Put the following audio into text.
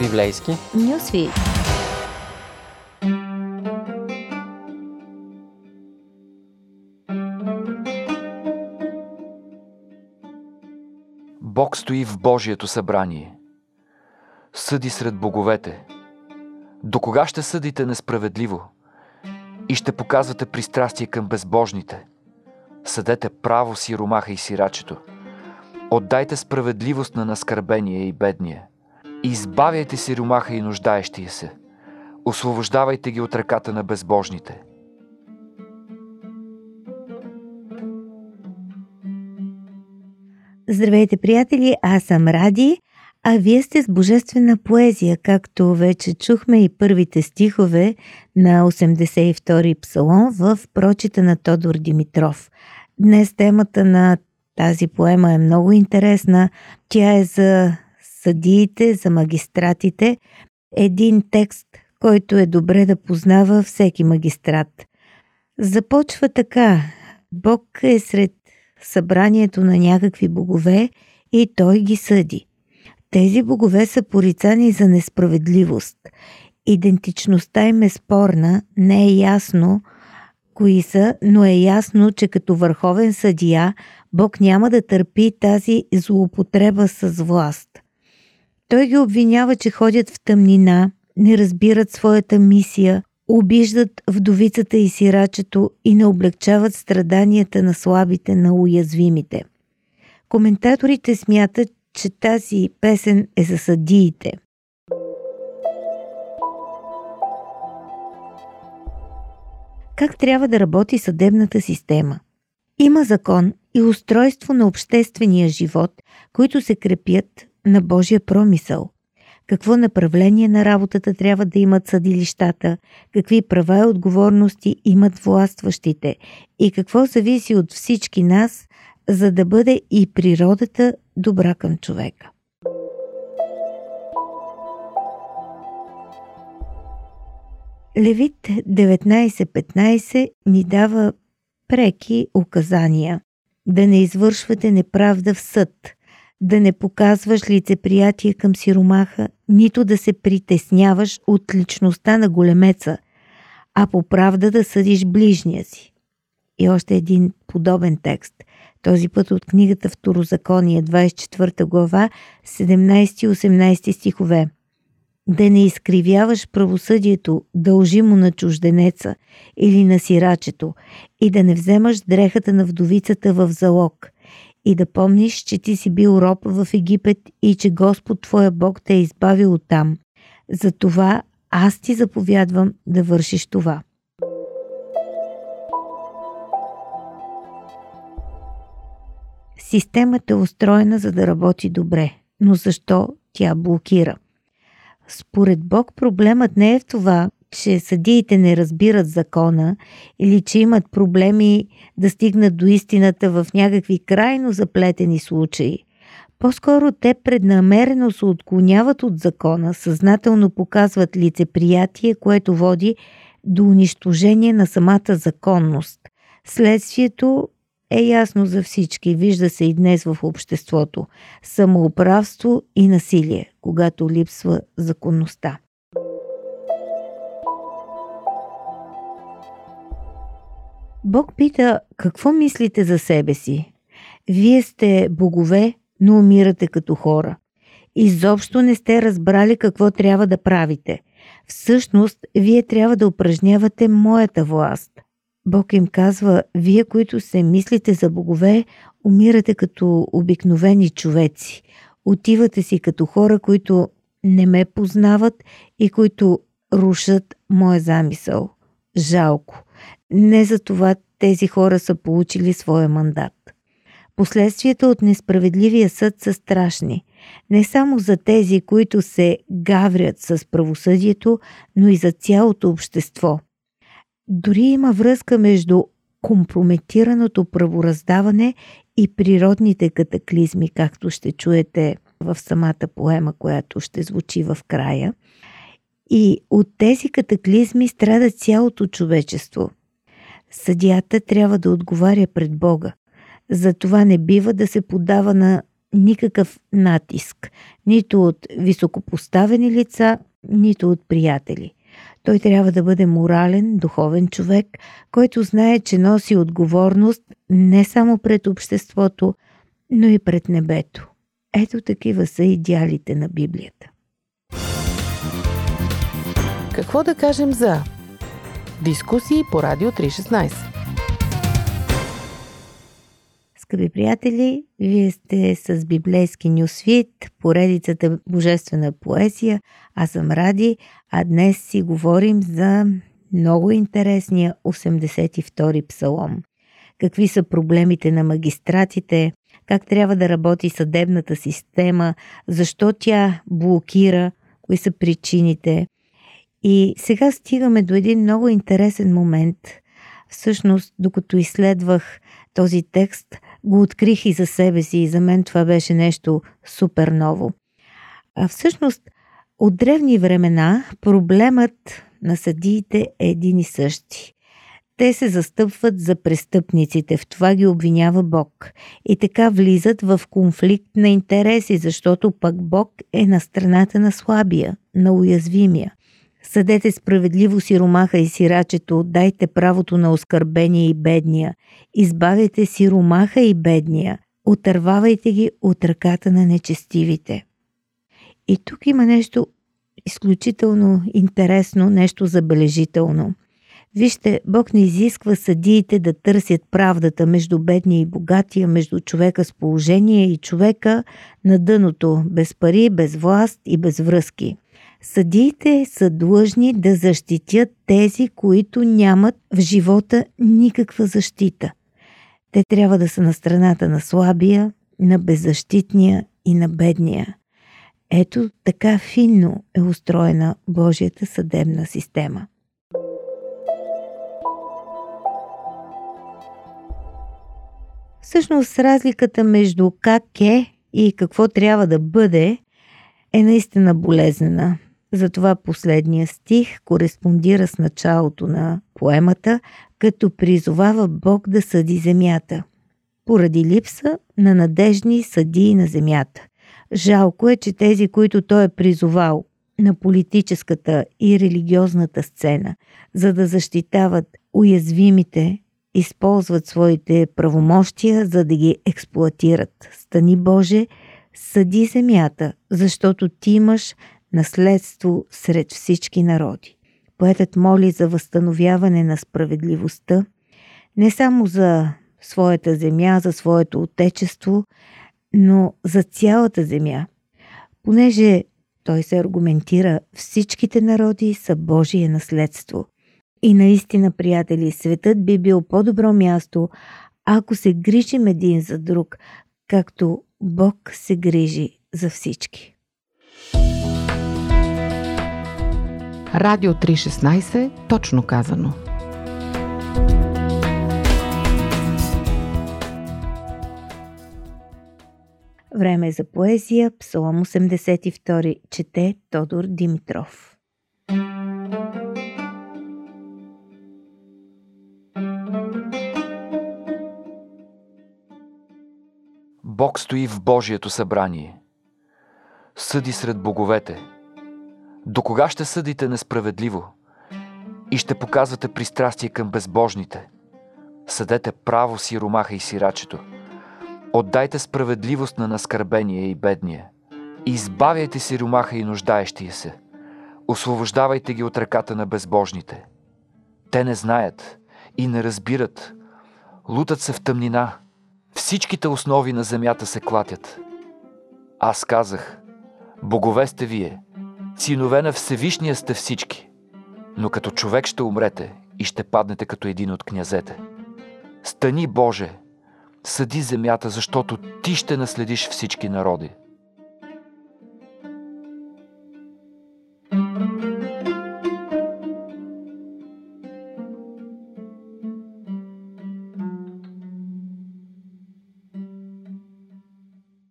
Библейски Нюсвит. Бог стои в Божието събрание. Съди сред боговете. До кога ще съдите несправедливо и ще показвате пристрастие към безбожните? Съдете право си ромаха и сирачето. Отдайте справедливост на наскърбения и бедния. Избавяйте си ромаха и нуждаещия се. Освобождавайте ги от ръката на безбожните. Здравейте, приятели! Аз съм Ради, а вие сте с божествена поезия, както вече чухме и първите стихове на 82-и псалом в прочита на Тодор Димитров. Днес темата на тази поема е много интересна. Тя е за съдиите, за магистратите. Един текст, който е добре да познава всеки магистрат. Започва така. Бог е сред събранието на някакви богове и той ги съди. Тези богове са порицани за несправедливост. Идентичността им е спорна, не е ясно кои са, но е ясно, че като върховен съдия Бог няма да търпи тази злоупотреба с власт. Той ги обвинява, че ходят в тъмнина, не разбират своята мисия, обиждат вдовицата и сирачето и не облегчават страданията на слабите, на уязвимите. Коментаторите смятат, че тази песен е за съдиите. Как трябва да работи съдебната система? Има закон и устройство на обществения живот, които се крепят на Божия промисъл – какво направление на работата трябва да имат съдилищата, какви права и отговорности имат властващите? И какво зависи от всички нас, за да бъде и природата добра към човека. Левит 19.15 ни дава преки указания. Да не извършвате неправда в съд – да не показваш лицеприятие към сиромаха, нито да се притесняваш от личността на големеца, а по правда да съдиш ближния си. И още един подобен текст, този път от книгата Второзаконие, 24 глава, 17 и 18 стихове. Да не изкривяваш правосъдието, дължимо на чужденеца или на сирачето, и да не вземаш дрехата на вдовицата в залог – и да помниш, че ти си бил роб в Египет и че Господ твоя Бог те е избавил оттам. Затова аз ти заповядвам да вършиш това. Системата е устроена за да работи добре, но защо тя блокира? Според Бог проблемът не е в това, че съдиите не разбират закона или че имат проблеми да стигнат до истината в някакви крайно заплетени случаи. По-скоро те преднамерено се отклоняват от закона, съзнателно показват лицеприятие, което води до унищожение на самата законност. Следствието е ясно за всички, вижда се и днес в обществото – самоуправство и насилие, когато липсва законността. Бог пита, какво мислите за себе си? Вие сте богове, но умирате като хора. Изобщо не сте разбрали какво трябва да правите. Всъщност, вие трябва да упражнявате моята власт. Бог им казва, вие, които се мислите за богове, умирате като обикновени човеци. Отивате си като хора, които не ме познават и които рушат моя замисъл. Жалко. Не за това тези хора са получили своя мандат. Последствията от несправедливия съд са страшни. Не само за тези, които се гаврят с правосъдието, но и за цялото общество. Дори има връзка между компрометираното правораздаване и природните катаклизми, както ще чуете в самата поема, която ще звучи в края. И от тези катаклизми страда цялото човечество – Съдията трябва да отговаря пред Бога. Затова не бива да се подава на никакъв натиск, нито от високопоставени лица, нито от приятели. Той трябва да бъде морален, духовен човек, който знае, че носи отговорност не само пред обществото, но и пред небето. Ето такива са идеалите на Библията. Какво да кажем за дискусии по Радио 316? Скъпи приятели, вие сте с библейски нюсвит, поредицата Божествена поезия. Аз съм Ради, а днес си говорим за много интересния 82-и псалом. Какви са проблемите на магистратите, как трябва да работи съдебната система, защо тя блокира, кои са причините. И сега стигаме до един много интересен момент. Всъщност, докато изследвах този текст, го открих и за себе си и за мен това беше нещо супер ново. А всъщност, от древни времена проблемът на съдиите е един и същи. Те се застъпват за престъпниците, в това ги обвинява Бог. И така влизат в конфликт на интереси, защото пък Бог е на страната на слабия, на уязвимия. Съдете справедливо сиромаха и сирачето, дайте правото на оскърбения и бедния. Избавяйте сиромаха и бедния, отървавайте ги от ръката на нечестивите. И тук има нещо изключително интересно, нещо забележително. Вижте, Бог не изисква съдиите да търсят правдата между бедния и богатия, между човека с положение и човека на дъното, без пари, без власт и без връзки. Съдиите са длъжни да защитят тези, които нямат в живота никаква защита. Те трябва да са на страната на слабия, на беззащитния и на бедния. Ето така финно е устроена Божията съдебна система. Всъщност разликата между как е и какво трябва да бъде е наистина болезнена. Затова последния стих кореспондира с началото на поемата, като призовава Бог да съди земята, поради липса на надежни съдии на земята. Жалко е, че тези, които той е призовал на политическата и религиозната сцена, за да защитават уязвимите, използват своите правомощия, за да ги експлуатират. Стани Боже, съди земята, защото ти имаш наследство сред всички народи. Поетът моли за възстановяване на справедливостта, не само за своята земя, за своето отечество, но за цялата земя, понеже той се аргументира, всичките народи са Божие наследство. И наистина, приятели, светът би бил по-добро място, ако се грижим един за друг, както Бог се грижи за всички. Радио 316, точно казано. Време е за поезия, Псалом 82, чете Тодор Димитров. Бог стои в Божието събрание. Съди сред боговете – до кога ще съдите несправедливо и ще показвате пристрастие към безбожните? Съдете право си ромаха и сирачето. Отдайте справедливост на наскърбения и бедния. Избавяйте си ромаха и нуждаещия се. Освобождавайте ги от ръката на безбожните. Те не знаят и не разбират. Лутат се в тъмнина. Всичките основи на земята се клатят. Аз казах, богове сте вие – Синове на Всевишния сте всички, но като човек ще умрете и ще паднете като един от князете. Стани, Боже, съди земята, защото Ти ще наследиш всички народи.